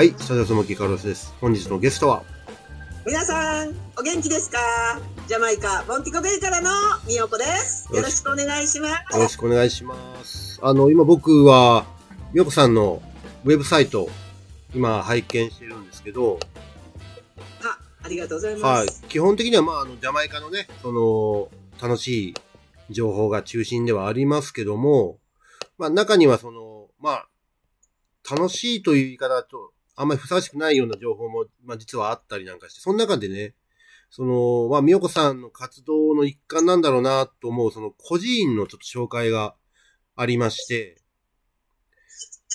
はい、スタジオスモーキーカルロスです。本日のゲストは、皆さん、お元気ですか？ジャマイカ、モンティコベイからのみよこです。よろしくお願いします。よろしくお願いします。あの、今僕は、みよこさんのウェブサイト、今拝見してるんですけど、は、ありがとうございはいます。。基本的には、まあ、あの、ジャマイカのね、その、楽しい情報が中心ではありますけども、まあ、中にはその、まあ、楽しいという言い方だと、あんまりふさわしくないような情報も、まあ、実はあったりなんかして、その中でね、その、まあ、みよこさんの活動の一環なんだろうなと思う、その、孤児院のちょっと紹介がありまして、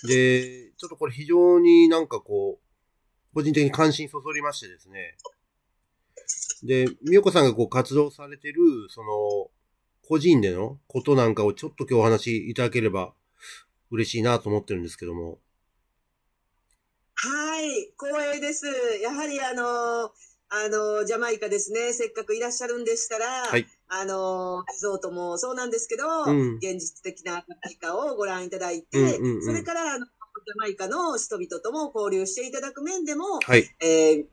で、ちょっとこれ非常になんかこう、個人的に関心そそりましてですね、で、みよこさんがこう活動されてる、その、個人でのことなんかをちょっと今日お話しいただければ嬉しいなと思ってるんですけども。はい、光栄です。やはりあの、あの、ジャマイカですね。せっかくいらっしゃるんでしたら、はいあの、リゾートもそうなんですけど、うん現実的なジャマイカをご覧いただいて、うんうんうんそれから、あの、ジャマイカの人々とも交流していただく面でも、はい。えー、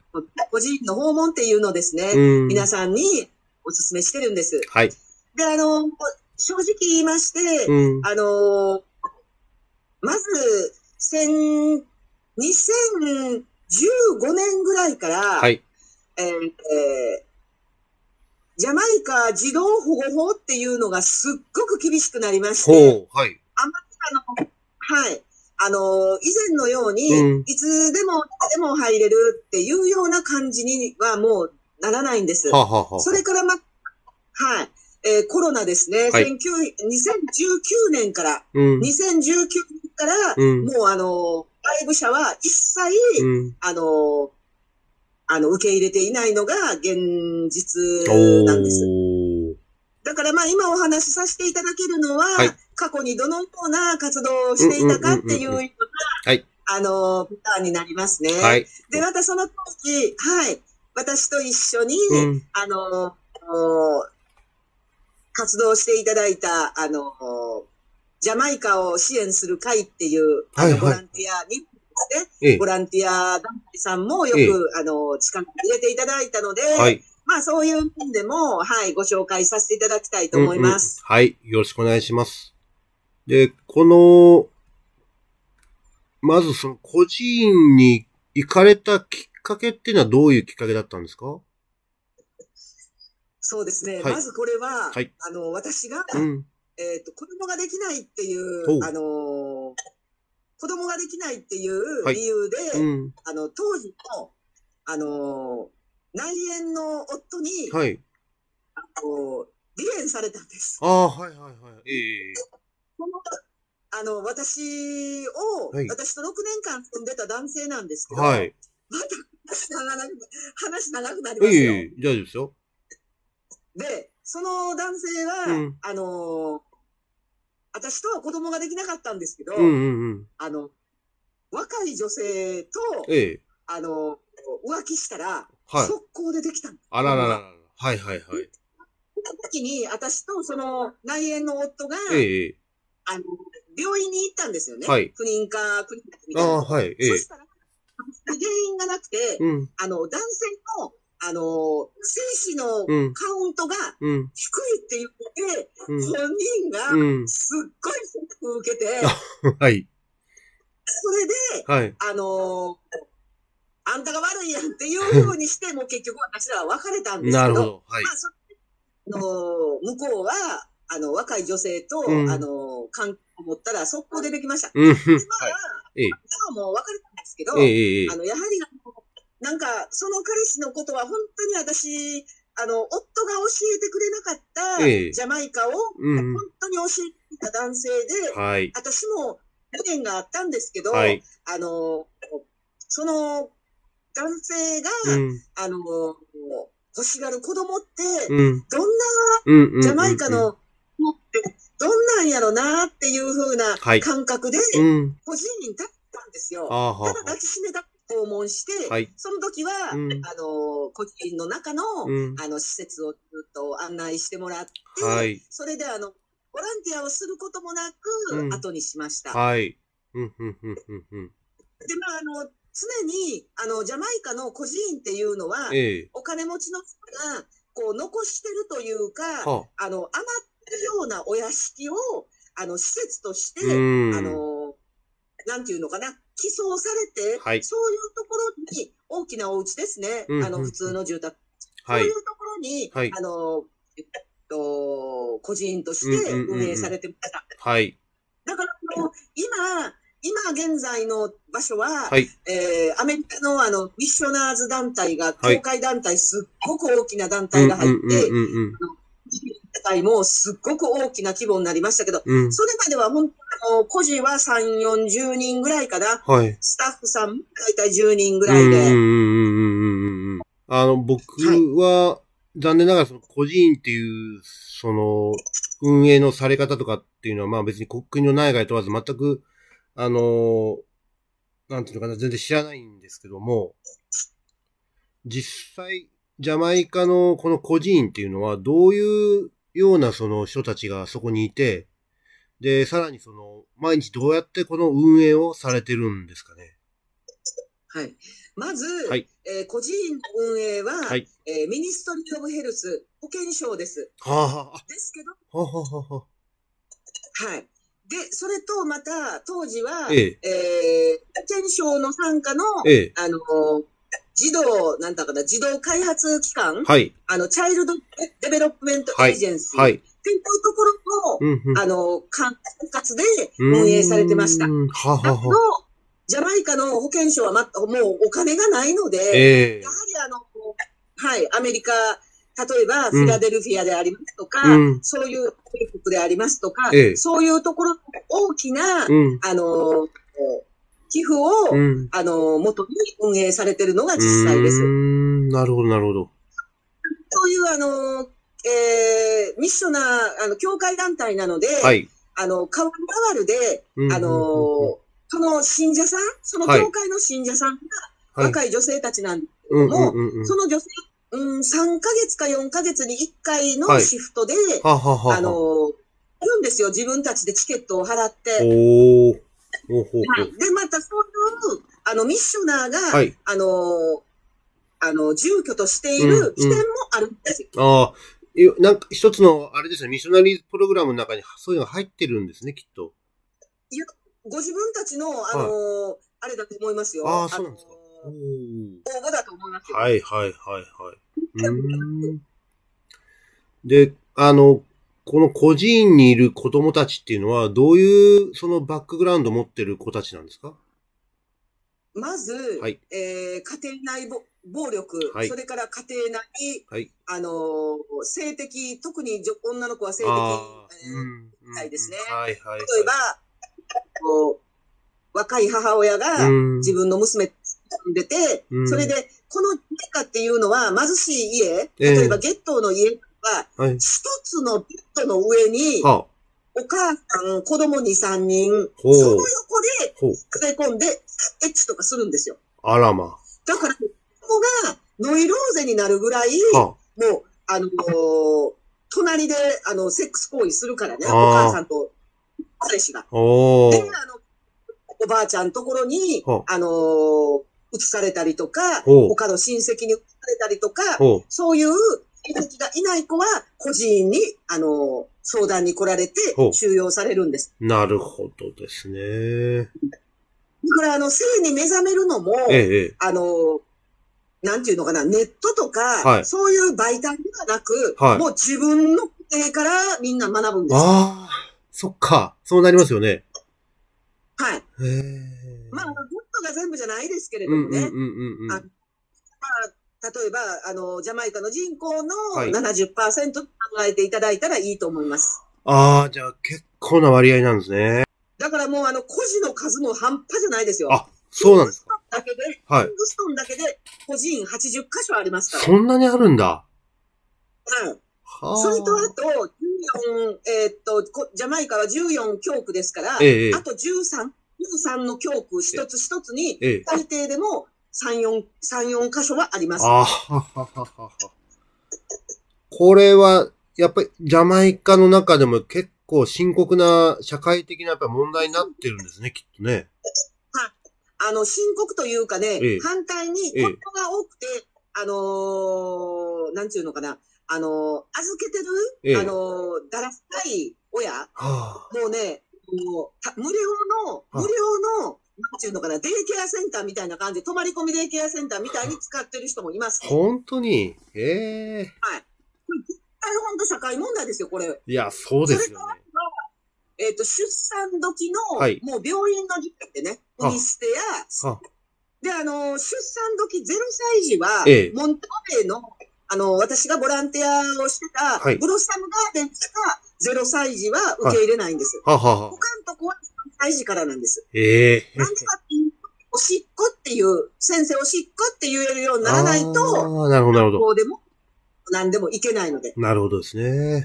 個人の訪問っていうのをですね、うん。皆さんにお勧めしてるんです。はい。で、あの、正直言いまして、うん。あの、まず、千、2015年ぐらいから、はい。えーえージャマイカ児童保護法っていうのがすっごく厳しくなりまして。はい。あの、はい。あの、以前のように、うんいつでも、でも入れるっていうような感じにはもうならないんです。はあ、はあはあ、それからま、はい。えーコロナですね。はい19 2019年から、うん。2019年から、うん。もうあの、外部者は一切、うん。あの、あの、受け入れていないのが現実おなんです。ー。だからまあ今お話しさせていただけるのは、はい過去にどのような活動をしていたかっていうような、はいあの、パターンになりますね。はい。で、またその時、はい、私と一緒に、うん。あの、お活動していただいた、あの、ジャマイカを支援する会っていう、あの、ボランティアに、ええボ。ランティア団体さんもよく、ええあの、力を入れていただいたので、はい。まあそういう面でも、はい、ご紹介させていただきたいと思います。うんうんはい。よろしくお願いします。で、この、まずその孤児院に行かれたきっかけっていうのはどういうきっかけだったんですか？そうですね。はいまずこれは、はいあの、私が、うん。えっ、と、子供ができないっていうあの、子供ができないっていうはい理由で、うん。あの、当時の、あの、内縁の夫に、はい。こう離縁されたんです。ああ、はいはいはい。ええこのあの、私を、はい私と6年間住んでた男性なんですけど、はい。また話長く話長くなりますよ。ええ大丈夫ですよ。で、その男性は、うんあの、私とは子供ができなかったんですけど、うんうんうん。あの、若い女性と、ええあの、浮気したら、はい。速攻でできたの。あらららら。はいはいはい。その時に、私とその内縁の夫が、ええあの、病院に行ったんですよね。はい不妊科クリニックみたいな。ああ、はい。ええそしたら、原因がなくて、うん。あの、男性の、あの、精子のうん。カウントがうん。低いって言って、うん。本人がうん。すっごいショックを受けて、はい。それで、はい。あのあんたが悪いやんっていう風にして、もう結局私らは別れたんですけど、なるほど。はいま。あ、その、向こうは、あの、若い女性と、うんあの、関係を持ったら速攻でできました。うん。はい。でまあ、ええ今はもう別れたんですけど、ええええあの、やはり、なんか、その彼氏のことは本当に私、あの、夫が教えてくれなかった、ええジャマイカを、うん本当に教えてた男性で、はい。私も未練があったんですけど、はい。あの、その男性が、うん。あの、欲しがる子供って、うん。どん。なジャマイカの子って、どんなんやろなっていう風なはい感覚で、うん。個人に立ったんですよ。はただ抱きしめた訪問して、はいその時は、うんあの、個人の中の、うん。あの、施設をずっと案内してもらって、はい。それであの、ボランティアをすることもなく、うん後にしました。はい。うん、うん、うん、うん、うん。で、まあ、あの、常に、あの、ジャマイカの孤児院っていうのは、ええ。お金持ちの人が、こう、残してるというか、はあの、余ってるようなお屋敷を、あの、施設として、うんあの、なんていうのかな、寄贈されて、はいそういうところに、大きなお家ですね、うんうんあの、普通の住宅。はいそういう。ところに、はいあの、えっと、個人として運営されてました。はい。だから、この今、今現在の場所は、はい。えーアメリカのあの、ミッショナーズ団体が、はい教会団体、すっごく大きな団体が入って、うんうん団体もすっごく大きな規模になりましたけど、うん。それまでは本当あの、個人は3、40人ぐらいかな。はい。スタッフさん、だいたい10人ぐらいで。うんうんうんうんうんうん。あの、僕は、残念ながらその個人っていう、その、運営のされ方とかっていうのは、まあ別に国の内外問わず全く、あの、なんていうのかな、全然知らないんですけども、実際、ジャマイカのこの孤児院っていうのは、どういうようなその人たちがそこにいて、で、さらにその、毎日どうやってこの運営をされてるんですかね？はい。まず、はいえー個人の運営は、はいえー Ministry of Health、保健省です。はあ、はあ、ですけど、はあ、はあ、はあ。はい。で、それとまた、当時は、えええー保健省の傘下の、ええ。あの、児童、なんだかな、児童開発機関、はい。あの、 Child Development Agency、はい。っていうところの、うん、うん。あの、管轄で運営されてました。ははあのは。、ジャマイカの保健省はま、もうお金がないので、ええやはりあの、はい、アメリカ、例えばフィラデルフィアでありますとか、うんそういう帝国でありますとか、ええそういうところの大きな、うん。あの、寄付を、うん。あの、元に運営されているのが実際です。なるほど、なるほど。そういうあの、えー、ミッショナー、あの、教会団体なので、はい。あの、代わる代わるで、うんあの、その信者さん、その教会の信者さんがはい。若い女性たちなんですけうんども。その女性、うん、3ヶ月か4ヶ月に1回のはいシフトで、はははは。あの、あるんですよ。自分たちでチケットを払って。おー。ほうほうほはい。で、またそういう、あの、ミッショナーが、う。はい。あの、あの、住居としていうんる起点もあるんですよ。ああ。いなんか一つの、あれですね、ミッショナリーズプログラムの中にそういうのが入ってるんですね、きっと。ご自分たちの、あの、あれだと思いますよ。あーそうなんですか。応募だと思いますよ。はいはいはいはい。うーん。で、あの、この孤児院にいる子供たちっていうのは、どういう、そのバックグラウンドを持ってる子たちなんですか？まず、はい。えー家庭内ぼ暴力、はい。それから家庭内、はい。あのー性的、特に女女の子は性的、みたいですね。はいはいはい。例えば、若い母親がうん。自分の娘でて、うん。それで、この家家っていうのは貧しい家、ええ。例えばゲットーの家は、はい。一つのベッドの上に、はお母さん、子供2、3人、その横で。詰め込んで、エッチとかするんですよ。あらま。だから、子供がノイローゼになるぐらい、はもう、あのー隣で、あの、セックス行為するからね、お母さんと彼氏が。で、おー。あの、おばあちゃんところには、あのー移されたりとか、他の親戚に移されたりとか。そういう親戚がいない子は、孤児院に、あのー相談に来られて収容されるんです。なるほどですね。だから、あの、性に目覚めるのも、ええ、ええ。あの、なんていうのかな、ネットとか、はいそういう媒体ではなく、はいもう自分の家庭からみんな学ぶんです。はああ、そっか。そうなりますよね。い。へえ。まあ、本当が全部じゃないですけれどもね。うんうんうんうんうん。あ例えば、あの、ジャマイカの人口のはい70%と考えていただいたらいいと思います。ああ、じゃあ結構な割合なんですね。だからもう、あの、孤児の数も半端じゃないですよ。あ、そうなんですか。だけで、はいキングストンだけで、孤児院80箇所ありますから。そんなにあるんだ。はい。はあ。それとあと、14、えーっと、こジャマイカは14教区ですから、ええええあと13、13の教区一つ一つに、ええ。最低でも3、4、3、4箇所はあります。あははははは。これは、やっぱりジャマイカの中でも結構深刻な社会的なやっぱり問題になってるんですね、きっとね。あの、深刻というかね、ええ反対にええ子供が多くて、あのーなんていうのかな、あのー預けてる、ええあのーだらしない親、はあ。もうね、もうた無料の、あ無料の、なんていうのかな、デイケアセンターみたいな感じで、泊まり込みデイケアセンターみたいに使ってる人もいます。本当に？ええ本当社会問題ですよ、これ。いや、そうですよね。えっ、と、出産時の、はいもう病院の時期ってね、あ国ステや、はで、あの、出産時0歳児は、ええモントベイの、あの、私がボランティアをしてた、はいブロッサムガーデンしか0歳児は受け入れないんです。ははは。他のとこは3歳児からなんです。ええなんでかっていうと、おしっこっていう、先生おしっこって言えるようにならないと、ああ、なるほど、なるほど。でも、何でもいけないので。なるほどですね。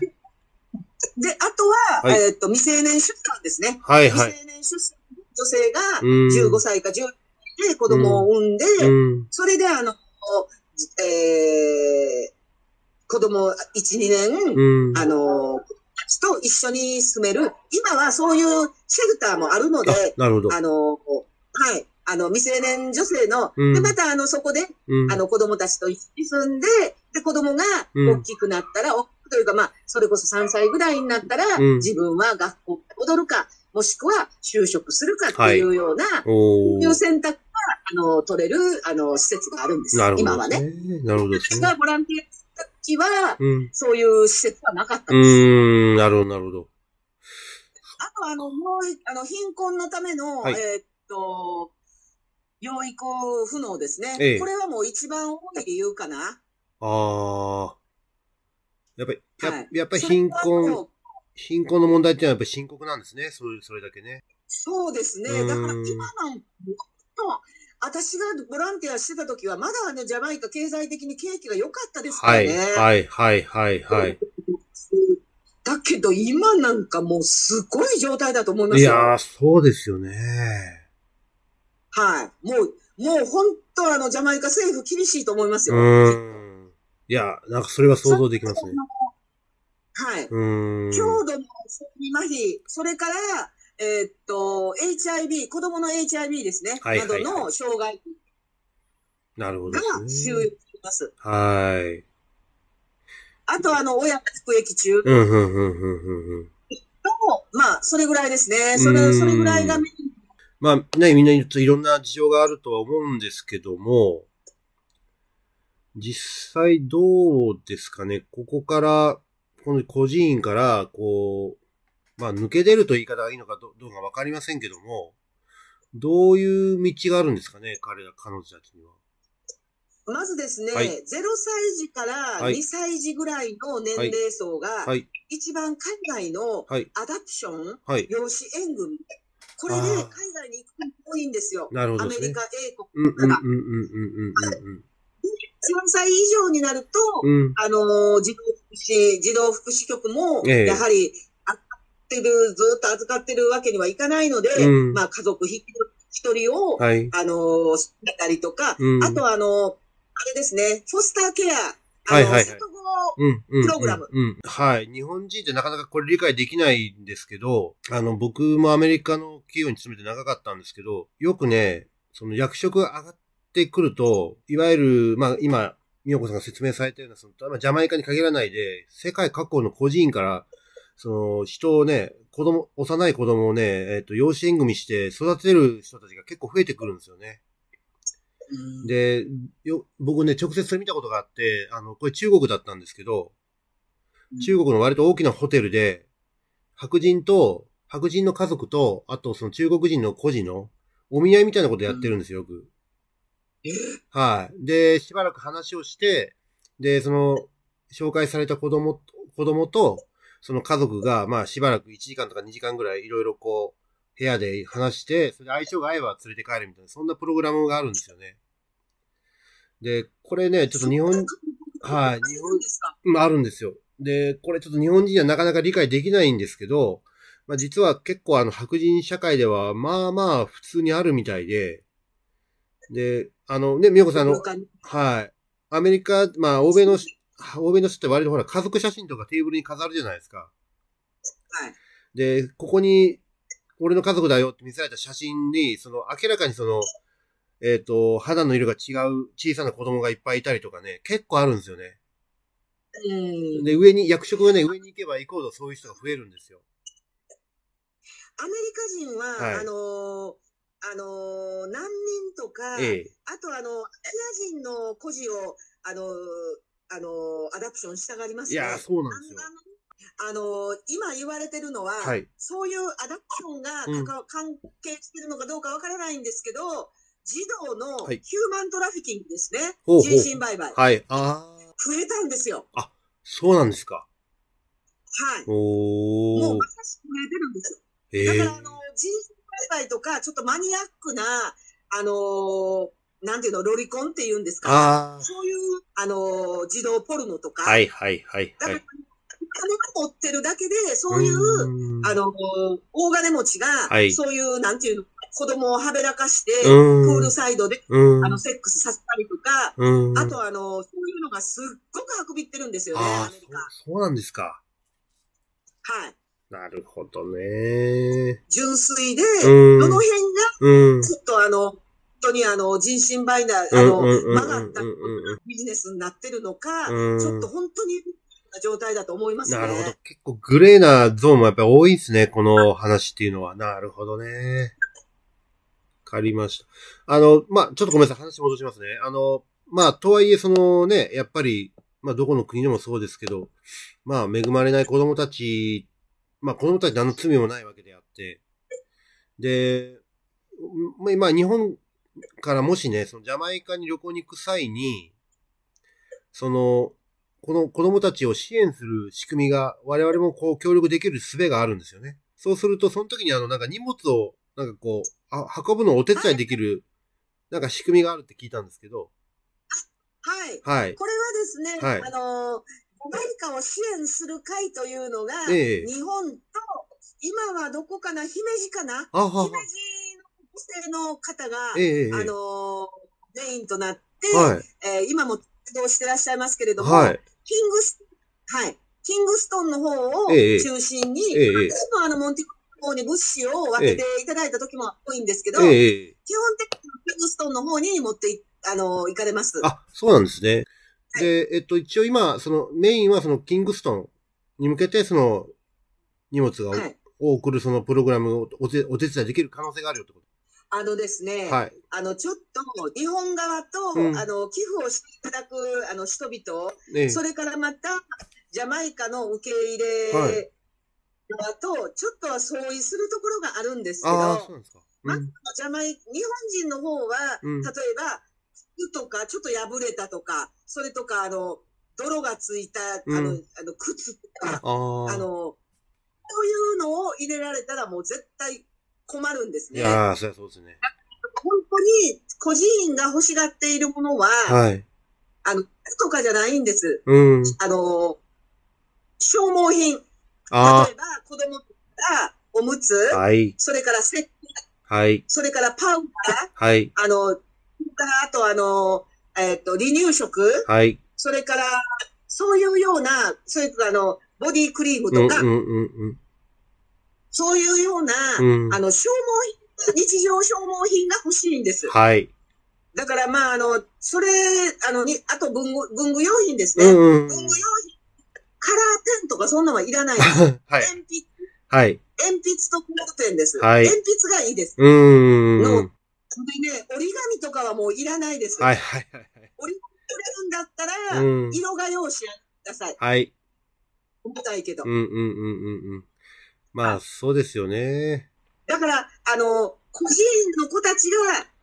で、あとは、はいえっ、と、未成年出産ですね。はいはい。未成年出産の女性がうん15歳か10歳で子供を産んで、うん。それであの、えー、子供1、2年、うん。あの、と一緒に住める、今はそういうシェルターもあるので、あ、なるほど。あの、はい、あの、未成年女性の、うんで、またあの、そこで、うん。あの、子供たちと一緒に住んで、で、子供がうん大きくなったら、大きくというか、まあ、それこそ3歳ぐらいになったら、うん自分は学校に戻るか、もしくは就職するかっていうような、おーそういう選択が、あの、取れる、あの、施設があるんです。なるほ今はどですね。ね。なるほどです私ね。がボランティア時は、うん。そういう施設はなかったうんです。ーん、なるほど、なるほど。あと、あの、もう、あの、貧困のための、はいえーっと、養育不能ですね。ええこれはもう一番多い理由かな。ああ。やっぱり、やはいやっぱり貧困、う貧困の問題っていうのはやっぱり深刻なんですね。それ、それだけね。そうですね。うんだから今なんもっと、私がボランティアしてた時は、まだね、ジャマイカ経済的に景気が良かったですからはい、ね。はい、はい、はい、はい。だけど今なんかもうすごい状態だと思いますよ。いやー、そうですよね。はい。もう、もう本当あの、ジャマイカ政府厳しいと思いますうよ。ーん。いや、なんかそれは想像できますね。はい。うーん。強度の麻痺、それから、えーっと、HIV、子供の HIV ですね。はいはいはいなどの障害なるほどが収。容します。はい。あと、あの、親が服役中うん、うん、うん、うん、うん。まあ、それぐらいですね。それ、うんそれぐらいがまあね、みんな言うといろんな事情があるとは思うんですけども、実際どうですかね、ここから、この孤児院から、こう、まあ抜け出ると言い方がいいのかどどうかわかりませんけども、どういう道があるんですかね、彼ら、彼女たちには。まずですね、はい0歳児からはい2歳児ぐらいの年齢層が、はい、一番海外のはい、アダプション、はい。養子縁組。これで海外に行く人多いんですよ。なるほどねアメリカ、英うん、国から。うん、うん、3歳以上になると、うん。あのー児童福祉、児童福祉局も、ええやはり、預かってる、ずっと預かってるわけにはいかないので、うんまあ家族一人を、はい。あのー、知ったりとか、うんあとはあのーあれですね、フォスターケア、あの、はいはいはい里子。プログラムうん。うんはい。日本人ってなかなかこれ理解できないんですけど、あの、僕もアメリカの企業に勤めて長かったんですけど、よくね、その役職が上がってくると、いわゆる、まあ今、みよこさんが説明されたような、その、まあジャマイカに限らないで、世界各国の個人から、その、人をね、子供、幼い子供をね、えっ、と、養子縁組して育てる人たちが結構増えてくるんですよね。うんで、よ、僕ね、直接それ見たことがあって、あの、これ中国だったんですけど、中国の割と大きなホテルで、白人と、白人の家族と、あとその中国人の孤児のお見合いみたいなことやってるんですよ、よく。え？はい。で、しばらく話をして、で、その、紹介された子供、子供と、その家族が、まあしばらく1時間とか2時間ぐらいいろいろこう、部屋で話して、それで相性が合えば連れて帰るみたいな、そんなプログラムがあるんですよね。で、これね、ちょっと日本、はい、日本、ですか？まあ、あるんですよ。で、これちょっと日本人にはなかなか理解できないんですけど、まあ実は結構あの白人社会ではまあまあ普通にあるみたいで、で、あのね、みよこさんあの、はい。アメリカ、まあ欧米の、欧米の人って割とほら家族写真とかテーブルに飾るじゃないですか。はい。で、ここに、俺の家族だよって見せられた写真に、その明らかにその、えっ、と、肌の色が違う小さな子供がいっぱいいたりとかね、結構あるんですよね。うん。で、上に、役職がね、上に行けば行こうとそういう人が増えるんですよ。アメリカ人は、はいあのーあのー難民とか、ええ。あとあの、アジア人の孤児を、あのーあのー adoption したがりますね。いやー、そうなんですよ。あのー今言われてるのは、はいそういう adoption がうん関係してるのかどうかわからないんですけど、児童の hu はい man trafficking ですね。ほうほう人身売買。はい。ああ、増えたんですよ。そうなんですか。はい。おーもうま。さしく増えてるんですよ。ええだから、あの、人身売買とか、ちょっとマニアックな、あのーなんていうの、ロリコンっていうんですか。あそういう、あのー児童ポルノとか。あ、はいはいはいだから、はい。お金を持ってるだけで、そういう、うあのー大金持ちが、はいそういう、なんていうの、子供をはべらかして、うんプールサイドで、うん。あの、セックスさせたりとか、うん。あとあの、そういうのがすっごくはくびってるんですよね、アメリカ。そうそうなんですか。はい。なるほどね。純粋で、うん。どの辺が、うん。ちょっとあの、本当にあの、人身売買、うんあの、曲がったビジネスになってるのか、うんちょっと本当にな状態だと思いますね。なるほど。結構グレーなゾーンもやっぱり多いですね、この話っていうのは。なるほどね。わかりました。あの、まあ、ちょっとごめんなさい、話戻しますね。あの、まあ、とはいえ、そのね、やっぱり、まあ、どこの国でもそうですけど、まあ、恵まれない子供たち、まあ、子供たち何の罪もないわけであって、で、まあ、今、日本からもしね、そのジャマイカに旅行に行く際に、その、この子供たちを支援する仕組みが我々もこう協力できる術があるんですよね。そうすると、その時にあの、なんか荷物を、なんかこう、あ運ぶのをお手伝いできる、なんか仕組みがあるって聞いたんですけど、はい。はい。これはですね、はいあの、ジャマイカを支援する会というのが、ええ日本と、今はどこかな、姫路かな？あはは姫路性の方が、えあの、メインとなって、はい。えー今も活動してらっしゃいますけれども、はい。キングス、はい。キングストンの方をええ中心に、ええええ私もあの、モンティの方に物資を分けていただいた時も多いんですけど、え基本的にキングストンの方に持ってい、あの、行かれます。あ、そうなんですね。で、えっと、一応今、その、メインはその、キングストンに向けて、その、荷物が、はい。を送るそのプログラムをお手お手伝いできる可能性があるよってこあのですね、と。はい。あの、ちょっと、日本側と、うんあの、寄付をしていただく、あの、人々、ええそれからまた、ジャマイカの受け入はれ側と、ちょっとは相違するところがあるんですけど、まん。ジャマイ、日本人の方は、うん例えば、服とか、ちょっと破れたとか、それとか、あの、泥がついた、あの、うんあの靴とか、ああ。あの、そういうのを入れられたらもう絶対困るんですね。いやー、そりゃそうですね。本当に、個人が欲しがっているものは、はい。あの、靴とかじゃないんです。うん。あの、消耗品。例えあば、子供がおむつ、あ。はい。それからセット、はい。それからパウダー、はい。あの、あとあの、えっ、と、離乳食、はい。それから、そういうような、それからあの、ボディクリームとか、うんうんうんそういうような、うん。うん。あの、消耗品、日常消耗品が欲しいんです。はい。だからまあ、あの、それ、あの、に、あと文具、文具用品ですね。うん。文具用品、カラーペンとかそんなのはいらないです。はい。鉛筆、はい。鉛筆とボールペンです。はい鉛筆がいいです。うーん。のね、折り紙とかはもういらないです。はいはいはい。折り紙取れるんだったら、うん。色画用紙やください。はい。重たいけど。うんうんうんうんうん。まあ、そうですよね。だから、あの、個人の子たちが、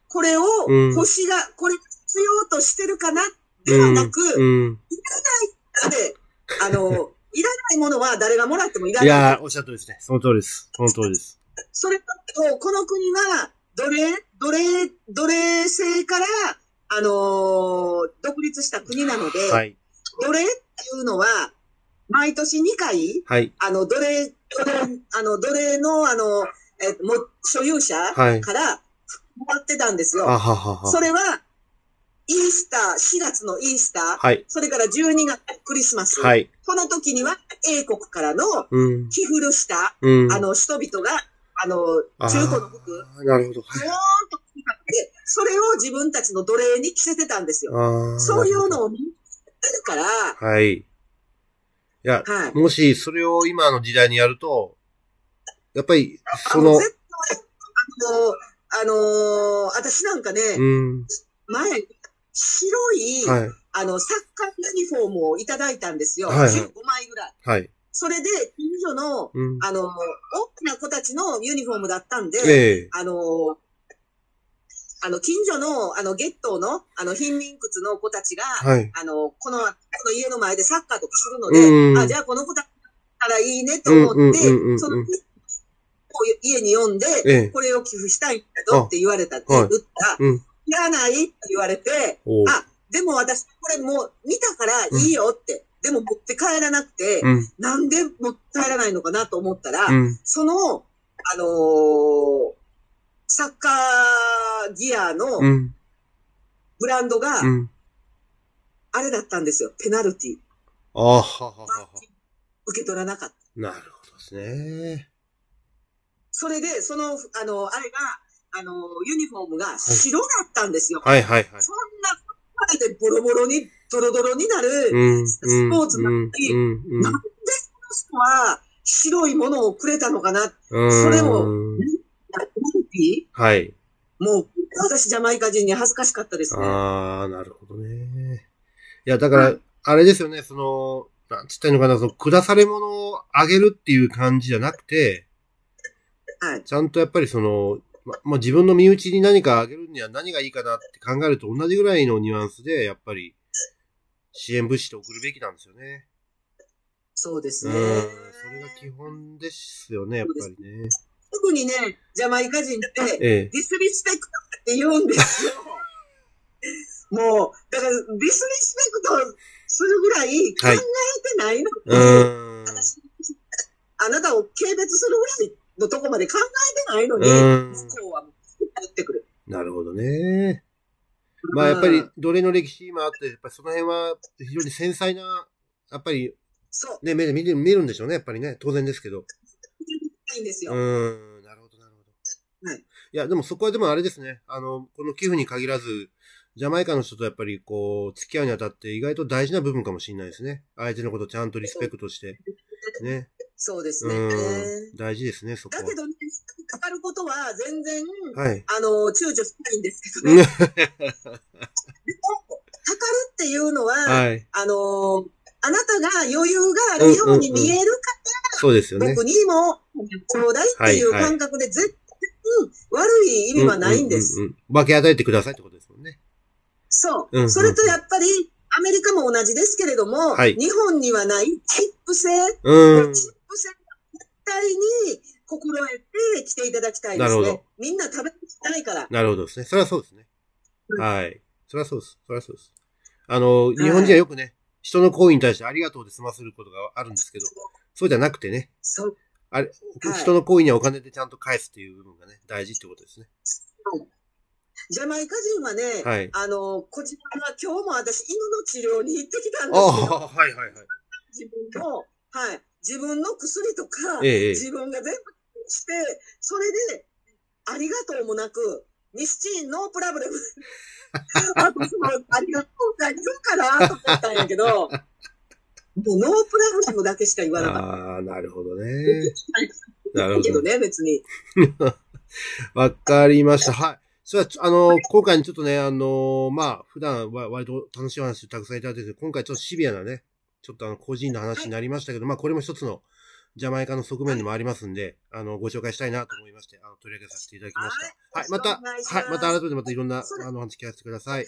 これをうん欲しが、これ必要としてるかな、ではなく、うん。で、あの、いらないものは誰がもらってもいらいない。やー、おっしゃる通りですね。その通りです。その通りです。それと、この国は、奴隷、奴隷、奴隷制から、あのー独立した国なので、はい。奴隷っていうのは、毎年2回、はい。あの、奴隷、奴隷あの、奴隷の、あの、えっと、も、所有者はいから、もらってたんですよ。あははは。それは、イースター、4月のイースター、はい。それから12月クリスマス。はい。この時には、英国からのうん。寄付した、うん。あの、人々が、あの、中古の服、なるほど。ドーンと買って、それを自分たちの奴隷に着せてたんですよ。そういうのを見てるから、はい。いや、はい。もしそれを今の時代にやると、やっぱり、そあの、あの、あのー私なんかね、うん、前、白い、はい、あの、サッカーユニフォームをいただいたんですよ。はいはい15枚ぐらい。はい。それで、近所の、うん。あの、大きな子たちのユニフォームだったんで、ええあの、あの、近所の、あの、ゲットーの、あの、貧民窟の子たちが、はい。あの、この、この家の前でサッカーとかするので、うんあ、じゃあこの子たちからいいねと思って、うんうんうんうんうんその、家に呼んで、ええこれを寄付したいんだけどって言われたってはい言ったら、うん。いらないって言われて、あ、でも私これもう見たからいいよって、でも持って帰らなくて、うん。なんで持って帰らないのかなと思ったら、うん。その、あのーサッカーギアのうん。ブランドがう、ん。あれだったんですよ。ペナルティ。ああ、はははは。受け取らなかった。なるほどですね。それで、その、あの、あれが、あの、ユニフォームが白だったんですよ。はいはいはい。そんな、でボロボロに、ドロドロになる、うん。スポーツなのにうん。うん。なんでこの人は白いものをくれたのかな。うん。それもうんペナルティはい。もう、私ジャマイカ人に恥ずかしかったですね。ああ、なるほどね。いや、だから、あれですよね、その、なんつったのかな、その、下され物をあげるっていう感じじゃなくて、はい。ちゃんとやっぱりその、ま、まあ、自分の身内に何かあげるには何がいいかなって考えると同じぐらいのニュアンスで、やっぱり、支援物資と送るべきなんですよね。そうですうん。ね。それが基本ですよね、やっぱりね。特にね、ジャマイカ人って、ええ。ディスリスペクトって言うんですよ。もう、だから、ディスリスペクトするぐらい考えてないのに、うーん。私あなたを軽蔑するぐらいのとこまで考えてないのに、うん向こうは言ってくる。なるほどね。まあやっぱりうん、奴隷の歴史もあって、やっぱりその辺は非常に繊細な、やっぱりそう、ね、目で見て見るんでしょうね、やっぱりね。当然ですけど。いいんですよ。うーん、なるほど、なるほど。はい。いや、でもそこはでもあれですね。あの、この寄付に限らず、ジャマイカの人とやっぱりこう、付き合うにあたって意外と大事な部分かもしれないですね。相手のことちゃんとリスペクトして。ね。そうですうね。ん。大事ですね、そこは。だけどね、かかることは全然、はい。あの、躊躇しないんですけどね。かかるっていうのは、はい。あの、あなたが余裕があるように見えるかそうですよね。僕にもちょうだいっていう感覚で絶対悪い意味はないんです。分け与えてくださいってことですもんね。そう。それとやっぱり、アメリカも同じですけれども、はい日本にはないチップ制、うん。チップ制絶対に心得て来ていただきたいですね。みんな食べてないから。なるほどですね。それはそうですね。うんはい。それはそうです。それはそうです。あの、日本人はよくね、人の行為に対してありがとうで済ませることがあるんですけど、そうじゃなくてね。あれ、はい人の行為にはお金でちゃんと返すっていう部分がね、大事ってことですね。ジャマイカ人はね、はいあの、こちらは今日も私犬の治療に行ってきたんですよ。はいはいはい。自分の、はい。自分の薬とか、ええええ自分が全部して、それで、ありがとうもなく、ミスチン、ノープラブレム。あと、その、ありがとうがいるかなと思ったんやけど、もうノープラブレムだけしか言わなかっああ、なるほどね。なた。るほど。けどね、別に。わかりました。はい。それは、あの、今回ちょっとね、あの、まあ、普段は割と楽しい話たくさんいただいて今回ちょっとシビアなね、ちょっとあの、個人の話になりましたけど、まあ、これも一つのジャマイカの側面でもありますんで、あの、ご紹介したいなと思いまして、あの、取り上げさせていただきました。はい。また、はい。また改めてまたいろんな、あの、話聞かせてください